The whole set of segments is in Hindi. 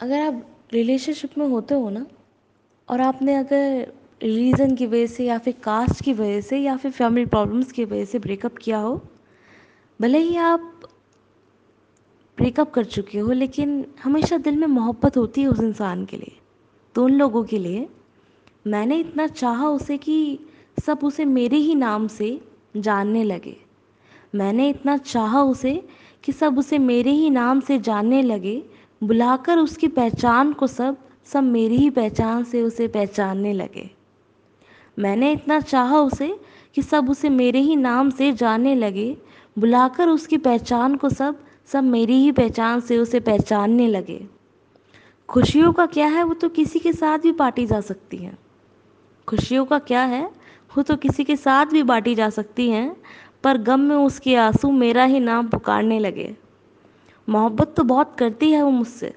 अगर आप रिलेशनशिप में होते हो ना, और आपने अगर रीज़न की वजह से या फिर कास्ट की वजह से या फिर फैमिली प्रॉब्लम्स की वजह से ब्रेकअप किया हो, भले ही आप ब्रेकअप कर चुके हो, लेकिन हमेशा दिल में मोहब्बत होती है उस इंसान के लिए तो उन लोगों के लिए। मैंने इतना चाहा उसे कि सब उसे मेरे ही नाम से जानने लगे। मैंने इतना चाहा उसे कि सब उसे मेरे ही नाम से जानने लगे बुलाकर उसकी पहचान को सब सब मेरी ही पहचान से उसे पहचानने लगे। मैंने इतना चाहा उसे कि सब उसे मेरे ही नाम से जानने लगे। बुलाकर उसकी पहचान को सब सब मेरी ही पहचान से उसे पहचानने लगे। खुशियों का क्या है? वो तो किसी के साथ भी बांटी जा सकती हैं। खुशियों का क्या है? वो तो किसी के साथ भी बांटी जा सकती हैं, पर गम में उसके आँसू मेरा ही नाम पुकारने लगे। मोहब्बत तो बहुत करती है वो मुझसे।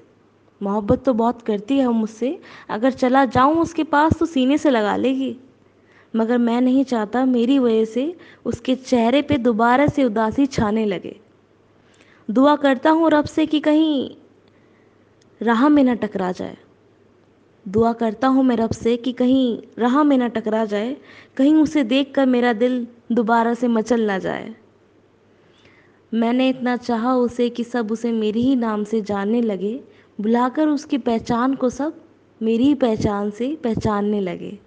मोहब्बत तो बहुत करती है वो मुझसे। अगर चला जाऊँ उसके पास तो सीने से लगा लेगी। मगर मैं नहीं चाहता मेरी वजह से उसके चेहरे पे दोबारा से उदासी छाने लगे। दुआ करता हूँ रब से कि कहीं राह में ना टकरा जाए। दुआ करता हूँ मैं रब से कि कहीं राह में ना टकरा जाए। कहीं उसे देख कर मेरा दिल दोबारा से मचल ना जाए। मैंने इतना चाहा उसे कि सब उसे मेरे ही नाम से जानने लगे, बुलाकर उसकी पहचान को सब मेरी ही पहचान से पहचानने लगे।